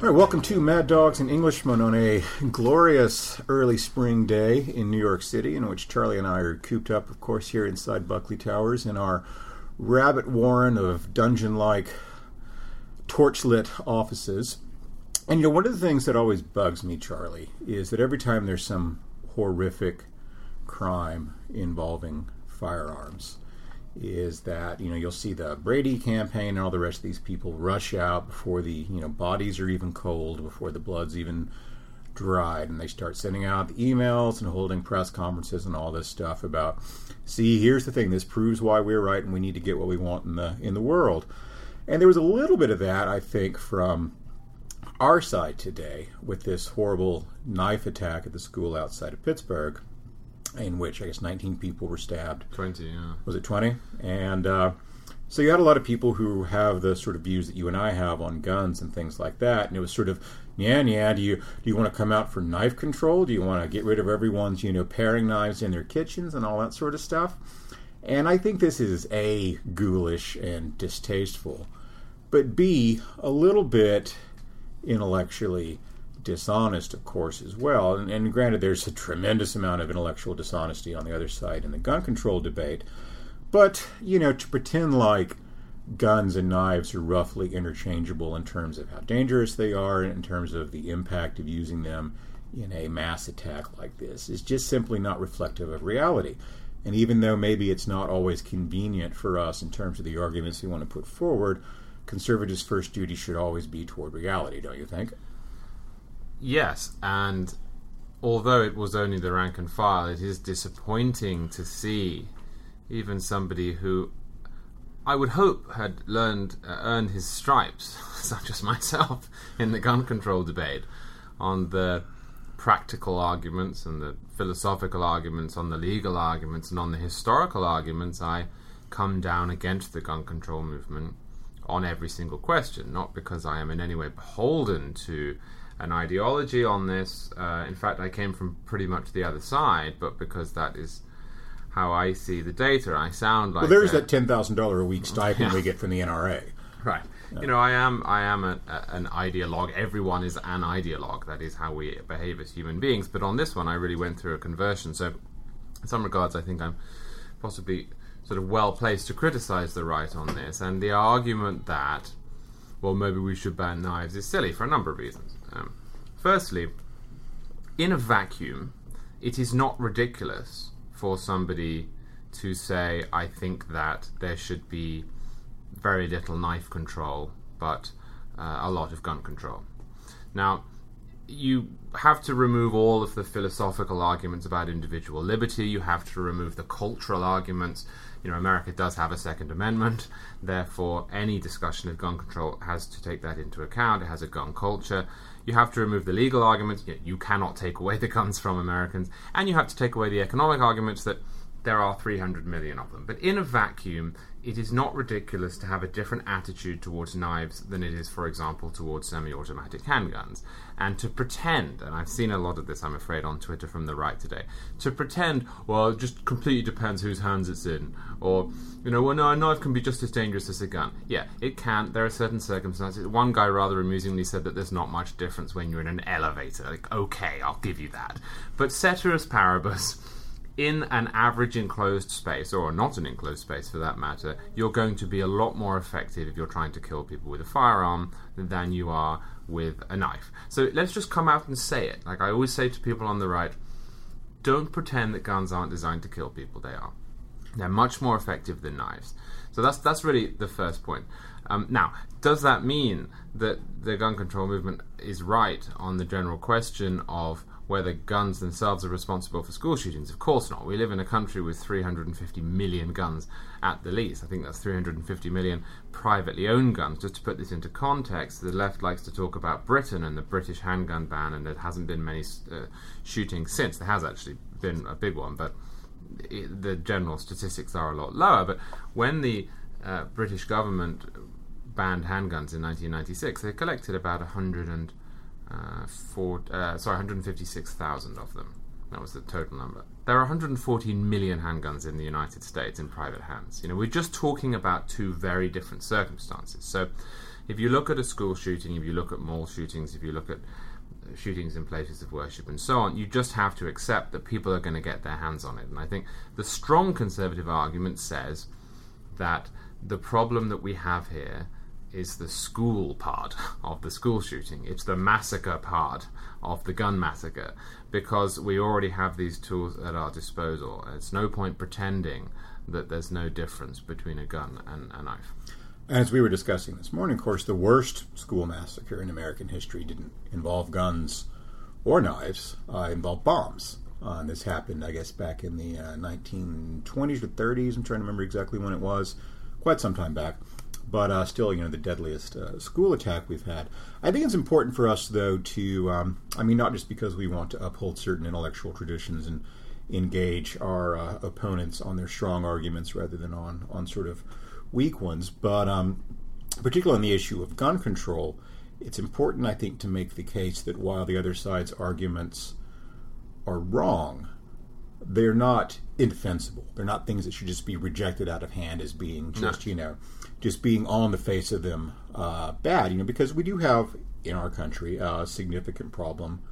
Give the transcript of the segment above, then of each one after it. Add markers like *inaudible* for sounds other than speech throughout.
All right, welcome to Mad Dogs and Englishmen on a glorious early spring day in New York City, in which Charlie and I are cooped up, of course, here inside Buckley Towers in our rabbit warren of dungeon like torchlit offices. And you know, one of the things that always bugs me, Charlie, is that every time there's some horrific crime involving firearms, is that you know you'll see the Brady campaign and all the rest of these people rush out before the you know bodies are even cold, before the blood's even dried, and they start sending out the emails and holding press conferences and all this stuff about, see, here's the thing, this proves why we're right, and we need to get what we want in the in the world. And there was a little bit of that, I think, from our side today with this horrible knife attack at the school outside of Pittsburgh in which I guess 19 people were stabbed. 20, yeah. Was it 20? And uh, so you had a lot of people who have the sort of views that you and I have on guns and things like that. And it was sort of, yeah, yeah. Do you do you want to come out for knife control? Do you want to get rid of everyone's you know paring knives in their kitchens and all that sort of stuff? And I think this is a ghoulish and distasteful, but b a little bit intellectually dishonest, of course, as well. And, and, granted, there's a tremendous amount of intellectual dishonesty on the other side in the gun control debate. But, you know, to pretend like guns and knives are roughly interchangeable in terms of how dangerous they are, in terms of the impact of using them in a mass attack like this, is just simply not reflective of reality. And even though maybe it's not always convenient for us in terms of the arguments we want to put forward, conservatives' first duty should always be toward reality, don't you think? Yes, and although it was only the rank and file, it is disappointing to see even somebody who I would hope had learned uh, earned his stripes, *laughs* such as myself, in the gun control debate, on the practical arguments and the philosophical arguments, on the legal arguments, and on the historical arguments. I come down against the gun control movement on every single question, not because I am in any way beholden to an ideology on this. Uh, in fact, I came from pretty much the other side, but because that is how I see the data, I sound like. Well, there's that ten thousand dollar a week stipend yeah. we get from the NRA. Right. Yeah. You know, I am I am a, a, an ideologue. Everyone is an ideologue. That is how we behave as human beings. But on this one, I really went through a conversion. So, in some regards, I think I'm possibly sort of well placed to criticize the right on this. And the argument that, well, maybe we should ban knives is silly for a number of reasons. Um, firstly, in a vacuum, it is not ridiculous for somebody to say, I think that there should be very little knife control, but uh, a lot of gun control. Now, you have to remove all of the philosophical arguments about individual liberty. You have to remove the cultural arguments. You know, America does have a Second Amendment. Therefore, any discussion of gun control has to take that into account. It has a gun culture. You have to remove the legal arguments. You cannot take away the guns from Americans. And you have to take away the economic arguments that there are 300 million of them. But in a vacuum, it is not ridiculous to have a different attitude towards knives than it is, for example, towards semi automatic handguns. And to pretend, and I've seen a lot of this, I'm afraid, on Twitter from the right today, to pretend, well, it just completely depends whose hands it's in. Or, you know, well, no, a knife can be just as dangerous as a gun. Yeah, it can. There are certain circumstances. One guy rather amusingly said that there's not much difference when you're in an elevator. Like, okay, I'll give you that. But ceteris paribus in an average enclosed space, or not an enclosed space for that matter, you're going to be a lot more effective if you're trying to kill people with a firearm than you are with a knife. So let's just come out and say it. Like I always say to people on the right, don't pretend that guns aren't designed to kill people. They are. They're much more effective than knives. So that's that's really the first point. Um, now, does that mean that the gun control movement is right on the general question of whether guns themselves are responsible for school shootings. Of course not. We live in a country with 350 million guns at the least. I think that's 350 million privately owned guns. Just to put this into context, the left likes to talk about Britain and the British handgun ban, and there hasn't been many uh, shootings since. There has actually been a big one, but it, the general statistics are a lot lower. But when the uh, British government banned handguns in 1996, they collected about 100 and uh, four, uh, sorry, 156,000 of them. That was the total number. There are 114 million handguns in the United States in private hands. You know, we're just talking about two very different circumstances. So, If you look at a school shooting, if you look at mall shootings, if you look at shootings in places of worship and so on, you just have to accept that people are going to get their hands on it. And I think the strong conservative argument says that the problem that we have here is the school part of the school shooting. It's the massacre part of the gun massacre because we already have these tools at our disposal. It's no point pretending that there's no difference between a gun and a knife. As we were discussing this morning, of course, the worst school massacre in American history didn't involve guns or knives, uh, involved bombs. Uh, this happened, I guess, back in the uh, 1920s or 30s. I'm trying to remember exactly when it was, quite some time back but uh, still, you know, the deadliest uh, school attack we've had. I think it's important for us, though, to, um, I mean, not just because we want to uphold certain intellectual traditions and engage our uh, opponents on their strong arguments rather than on, on sort of weak ones, but um, particularly on the issue of gun control, it's important, I think, to make the case that while the other side's arguments are wrong, they're not indefensible. They're not things that should just be rejected out of hand as being just, no. you know, just being on the face of them uh, bad, you know, because we do have in our country a significant problem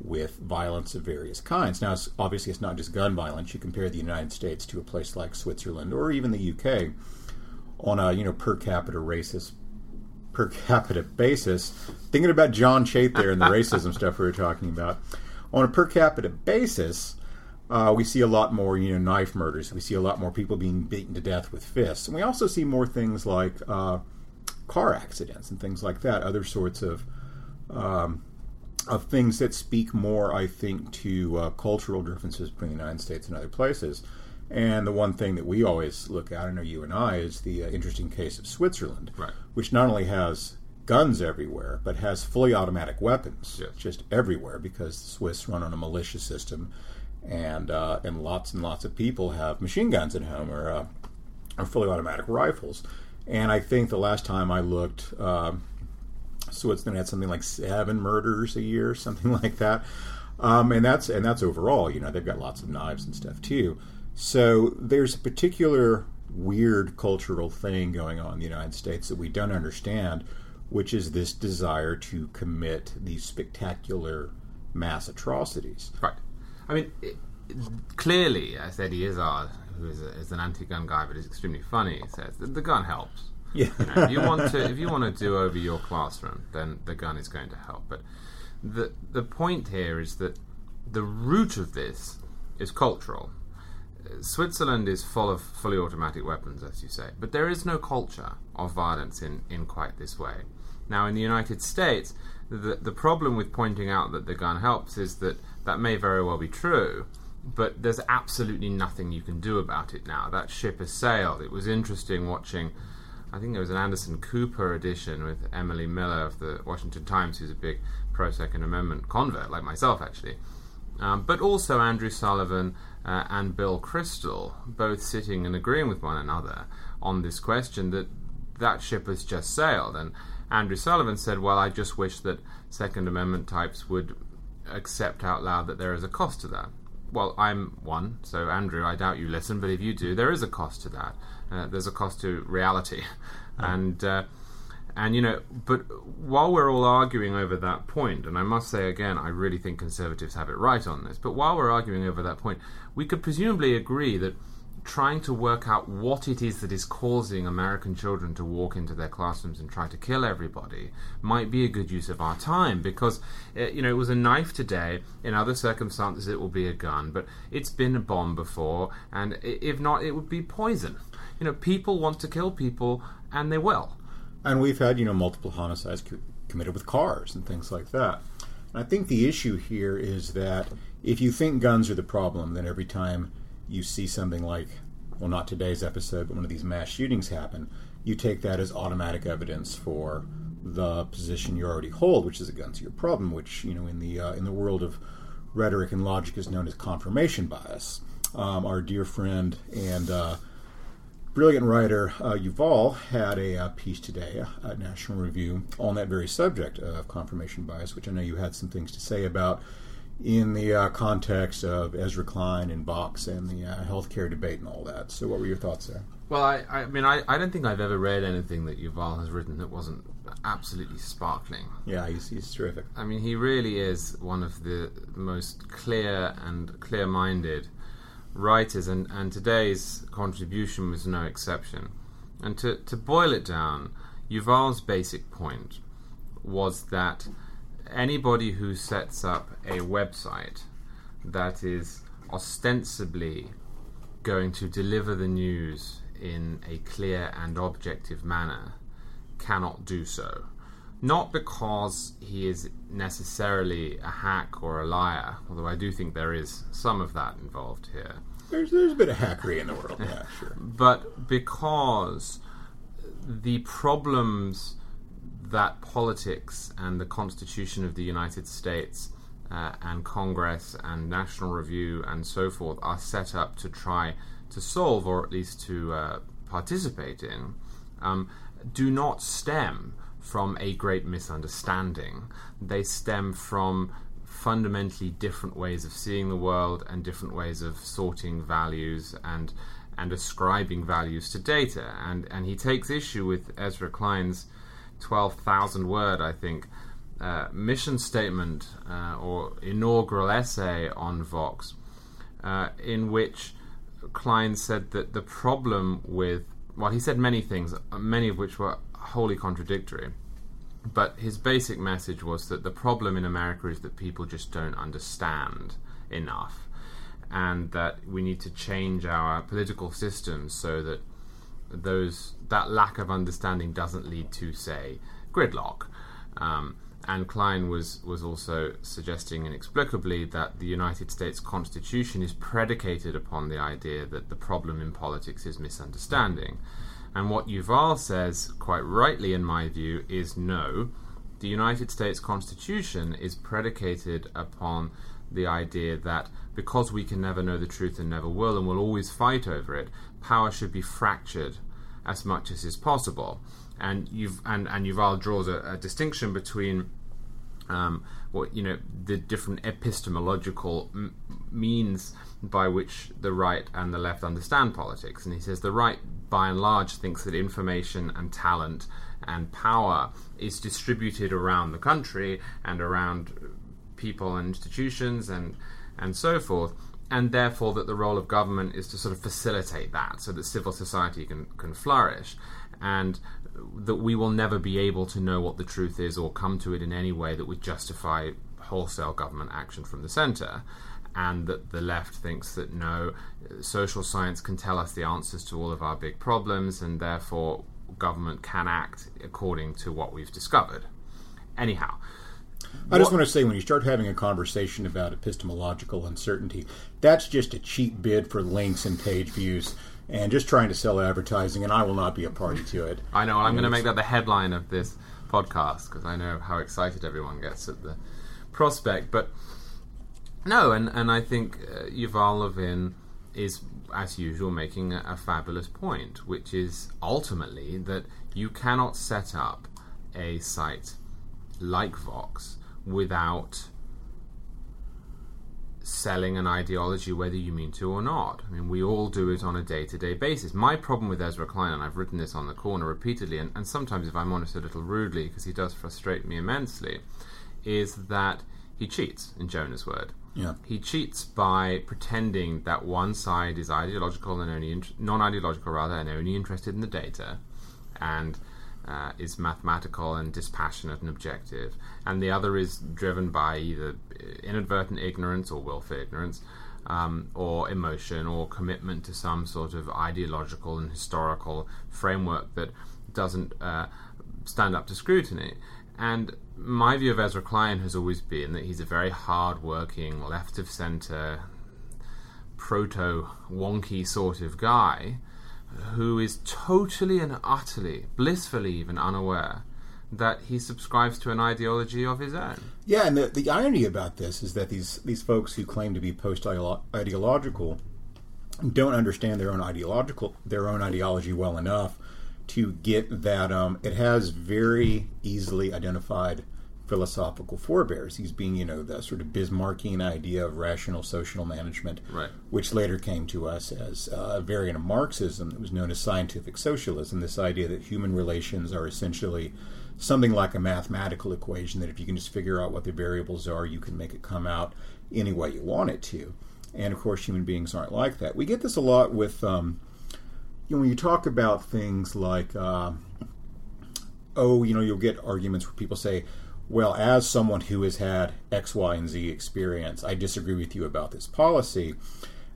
with violence of various kinds. Now, it's, obviously, it's not just gun violence. You compare the United States to a place like Switzerland or even the UK on a you know per capita racist per *laughs* capita basis. Thinking about John Chait there and the racism stuff we were talking about on a per capita basis uh, we see a lot more, you know, knife murders. We see a lot more people being beaten to death with fists, and we also see more things like uh, car accidents and things like that. Other sorts of um, of things that speak more, I think, to uh, cultural differences between the United States and other places. And the one thing that we always look at, I know you and I, is the uh, interesting case of Switzerland, right. which not only has guns everywhere, but has fully automatic weapons yes. just everywhere because the Swiss run on a militia system and uh, and lots and lots of people have machine guns at home or, uh, or fully automatic rifles. And I think the last time I looked, uh, Switzerland had something like seven murders a year, *laughs* something like that. Um, and that's and that's overall. You know, they've got lots of knives and stuff too. So there's a particular weird cultural thing going on in the United States that we don't understand, which is this desire to commit these spectacular mass atrocities. Right. I mean, it, clearly, as Eddie Izzard, who is, a, is an anti-gun guy but is extremely funny, says the, the gun helps. Yeah. You know, if you want to, if you want to do over your classroom, then the gun is going to help. But the the point here is that the root of this is cultural. Switzerland is full of fully automatic weapons, as you say, but there is no culture of violence in, in quite this way. Now, in the United States, the, the problem with pointing out that the gun helps is that that may very well be true, but there's absolutely nothing you can do about it now. That ship has sailed. It was interesting watching. I think there was an Anderson Cooper edition with Emily Miller of the Washington Times, who's a big pro Second Amendment convert, like myself, actually. Um, but also Andrew Sullivan uh, and Bill Kristol, both sitting and agreeing with one another on this question that that ship has just sailed. And Andrew Sullivan said, Well, I just wish that Second Amendment types would accept out loud that there is a cost to that. Well, I'm one, so Andrew, I doubt you listen, but if you do, there is a cost to that. Uh, there's a cost to reality, *laughs* and uh, and you know, but while we're all arguing over that point, and I must say again, I really think conservatives have it right on this. But while we're arguing over that point, we could presumably agree that trying to work out what it is that is causing American children to walk into their classrooms and try to kill everybody might be a good use of our time because uh, you know it was a knife today. In other circumstances it will be a gun. But it's been a bomb before and if not it would be poison. You know people want to kill people and they will. And we've had you know multiple homicides co- committed with cars and things like that. And I think the issue here is that if you think guns are the problem then every time you see something like, well, not today's episode, but one of these mass shootings happen, you take that as automatic evidence for the position you already hold, which is a your problem, which you know in the uh, in the world of rhetoric and logic is known as confirmation bias. Um, our dear friend and uh, brilliant writer uh, Yuval had a uh, piece today at National Review on that very subject of confirmation bias, which I know you had some things to say about in the uh, context of Ezra Klein and Vox and the uh, healthcare debate and all that. So, what were your thoughts there? Well, I, I mean, I, I don't think I've ever read anything that Yuval has written that wasn't absolutely sparkling. Yeah, he's, he's terrific. I mean, he really is one of the most clear and clear minded writers, and, and today's contribution was no exception. And to, to boil it down, Yuval's basic point was that anybody who sets up a website that is ostensibly going to deliver the news in a clear and objective manner cannot do so. Not because he is necessarily a hack or a liar, although I do think there is some of that involved here. There's, there's a bit of hackery in the world, yeah, sure. *laughs* But because the problems that politics and the Constitution of the United States uh, and Congress and National Review and so forth are set up to try to solve or at least to uh, participate in um, do not stem from a great misunderstanding. They stem from fundamentally different ways of seeing the world and different ways of sorting values and and ascribing values to data. And and he takes issue with Ezra Klein's twelve thousand word, I think, uh, mission statement uh, or inaugural essay on Vox, uh, in which Klein said that the problem with well, he said many things, many of which were wholly contradictory. But his basic message was that the problem in America is that people just don't understand enough, and that we need to change our political systems so that those that lack of understanding doesn't lead to, say, gridlock. Um, and Klein was, was also suggesting inexplicably that the United States Constitution is predicated upon the idea that the problem in politics is misunderstanding. And what Yuval says, quite rightly in my view, is no. The United States Constitution is predicated upon the idea that because we can never know the truth and never will and will always fight over it, power should be fractured as much as is possible. And you've and, and Yuval draws a, a distinction between um, what you know the different epistemological m- means by which the right and the left understand politics, and he says the right, by and large, thinks that information and talent and power is distributed around the country and around people and institutions and and so forth, and therefore that the role of government is to sort of facilitate that so that civil society can can flourish and that we will never be able to know what the truth is or come to it in any way that would justify wholesale government action from the centre. And that the left thinks that no, social science can tell us the answers to all of our big problems, and therefore government can act according to what we've discovered. Anyhow, I just want to say when you start having a conversation about epistemological uncertainty, that's just a cheap bid for links and page views and just trying to sell advertising, and I will not be a party to it. I know. I'm going to make that the headline of this podcast because I know how excited everyone gets at the prospect. But no, and and I think uh, Yuval Levin is, as usual, making a, a fabulous point, which is ultimately that you cannot set up a site like Vox without selling an ideology whether you mean to or not. I mean, we all do it on a day to day basis. My problem with Ezra Klein, and I've written this on the corner repeatedly, and, and sometimes, if I'm honest, a little rudely, because he does frustrate me immensely, is that he cheats, in Jonah's word. Yeah. He cheats by pretending that one side is ideological and only int- non-ideological rather, and only interested in the data, and uh, is mathematical and dispassionate and objective, and the other is driven by either inadvertent ignorance or willful ignorance, um, or emotion or commitment to some sort of ideological and historical framework that doesn't uh, stand up to scrutiny. And my view of Ezra Klein has always been that he's a very hard-working, left of centre, proto wonky sort of guy who is totally and utterly, blissfully even unaware that he subscribes to an ideology of his own. Yeah, and the, the irony about this is that these, these folks who claim to be post ideological don't understand their own ideological their own ideology well enough to get that um, it has very easily identified philosophical forebears. He's being, you know, the sort of Bismarckian idea of rational social management, Right. which later came to us as a variant of Marxism that was known as scientific socialism. This idea that human relations are essentially something like a mathematical equation that if you can just figure out what the variables are, you can make it come out any way you want it to. And of course, human beings aren't like that. We get this a lot with, um, you know, when you talk about things like. Uh, oh, you know, you'll get arguments where people say, well, as someone who has had X, Y, and Z experience, I disagree with you about this policy,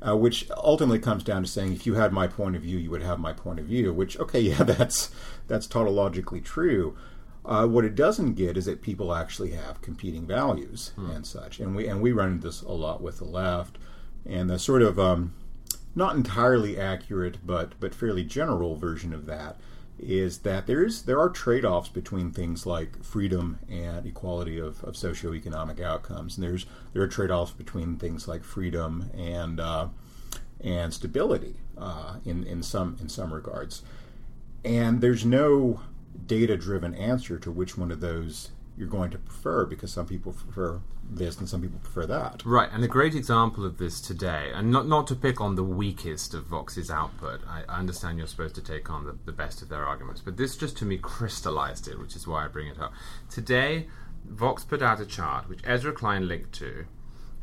uh, which ultimately comes down to saying, if you had my point of view, you would have my point of view. Which, okay, *laughs* yeah, that's that's tautologically true. Uh, what it doesn't get is that people actually have competing values and such, and we and we run into this a lot with the left, and the sort of um, not entirely accurate, but but fairly general version of that is that there is there are trade-offs between things like freedom and equality of, of socioeconomic outcomes, and there's there are trade-offs between things like freedom and uh, and stability uh, in in some in some regards, and there's no data-driven answer to which one of those you're going to prefer because some people prefer this and some people prefer that. Right, and a great example of this today, and not not to pick on the weakest of Vox's output. I, I understand you're supposed to take on the, the best of their arguments, but this just to me crystallized it, which is why I bring it up. Today, Vox put out a chart which Ezra Klein linked to,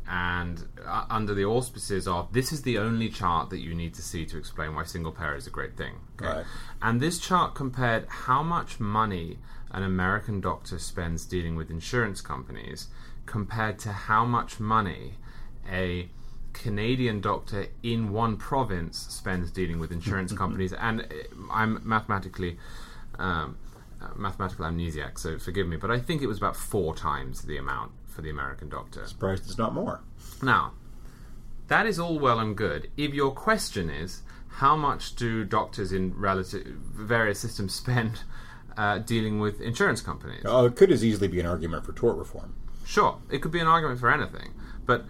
and uh, under the auspices of this is the only chart that you need to see to explain why single payer is a great thing. Right. And this chart compared how much money an American doctor spends dealing with insurance companies compared to how much money a Canadian doctor in one province spends dealing with insurance *laughs* companies. And uh, I'm mathematically. Um, uh, mathematical amnesiac, so forgive me, but I think it was about four times the amount for the American doctor. Surprised it's not more. Now, that is all well and good. If your question is, how much do doctors in relative various systems spend uh, dealing with insurance companies? Uh, it could as easily be an argument for tort reform. Sure, it could be an argument for anything, but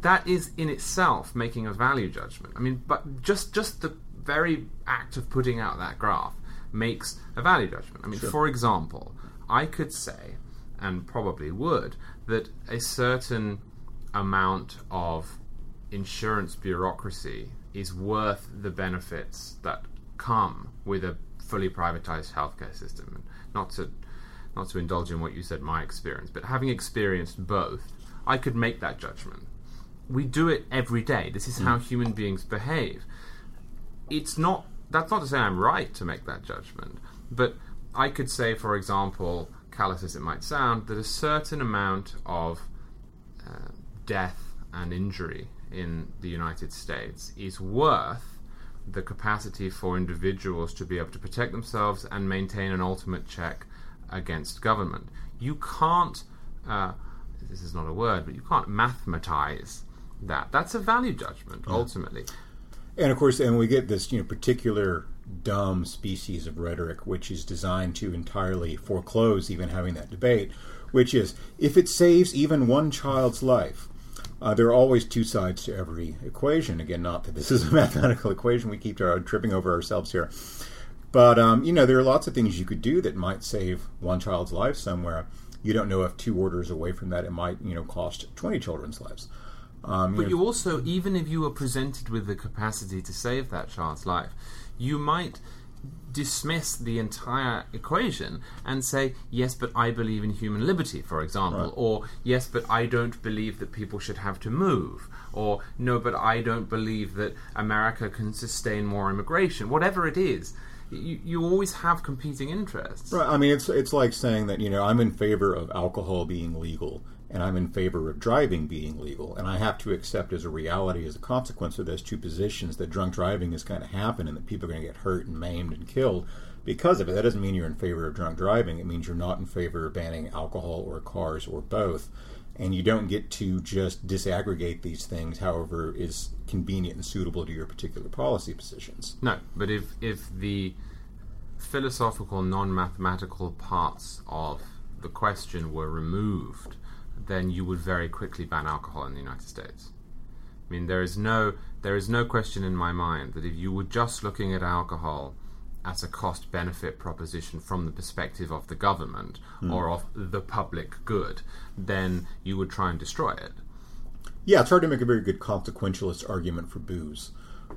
that is in itself making a value judgment. I mean, but just just the very act of putting out that graph makes a value judgment. I mean, for example, I could say, and probably would, that a certain amount of insurance bureaucracy is worth the benefits that come with a fully privatized healthcare system. And not to not to indulge in what you said, my experience, but having experienced both, I could make that judgment. We do it every day. This is hmm. how human beings behave. It's not. That's not to say I'm right to make that judgment, but I could say, for example, callous as it might sound, that a certain amount of uh, death and injury in the United States is worth the capacity for individuals to be able to protect themselves and maintain an ultimate check against government. You can't, uh, this is not a word, but you can't mathematize that. That's a value judgment, ultimately. And of course, and we get this, you know, particular dumb species of rhetoric, which is designed to entirely foreclose even having that debate, which is if it saves even one child's life. Uh, there are always two sides to every equation. Again, not that this is a *laughs* mathematical equation. We keep tripping over ourselves here. But, um, you know, there are lots of things you could do that might save one child's life somewhere. You don't know if two orders away from that it might, you know, cost 20 children's lives. Um, But know, you also, even if you were presented with the capacity to save that child's life, you might dismiss the entire equation and say, yes, but I believe in human liberty, for example, Right. or yes, but I don't believe that people should have to move, or no, but I don't believe that America can sustain more immigration, whatever it is. You, you always have competing interests. Right. I mean, it's it's like saying that you know I'm in favor of alcohol being legal, and I'm in favor of driving being legal, and I have to accept as a reality, as a consequence of those two positions, that drunk driving is going to happen, and that people are going to get hurt and maimed and killed because of it. That doesn't mean you're in favor of drunk driving. It means you're not in favor of banning alcohol or cars or both. And you don't get to just disaggregate these things, however, is convenient and suitable to your particular policy positions. No, but if if the philosophical, non-mathematical parts of the question were removed, then you would very quickly ban alcohol in the United States. I mean, there is no there is no question in my mind that if you were just looking at alcohol as a cost benefit proposition from the perspective of the government or of the public good, then you would try and destroy it. Yeah, it's hard to make a very good consequentialist argument for booze,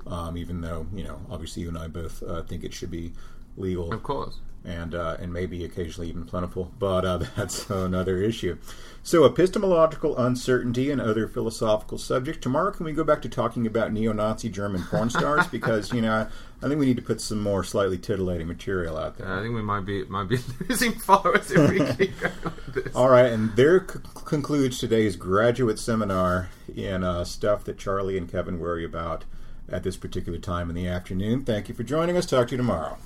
um, even though you know, obviously, you and I both uh, think it should be legal, Of course. And uh, and maybe occasionally even plentiful. But uh, *laughs* that's another issue. So, epistemological uncertainty and other philosophical subjects. Tomorrow, can we go back to talking about neo-Nazi German porn stars? because you know, I, think we need to put some more slightly titillating material out there. I think we might be might be *laughs* losing followers if we *laughs* keep going with this. All right, and there c- concludes today's graduate seminar in uh, stuff that Charlie and Kevin worry about at this particular time in the afternoon. Thank you for joining us. Talk to you tomorrow.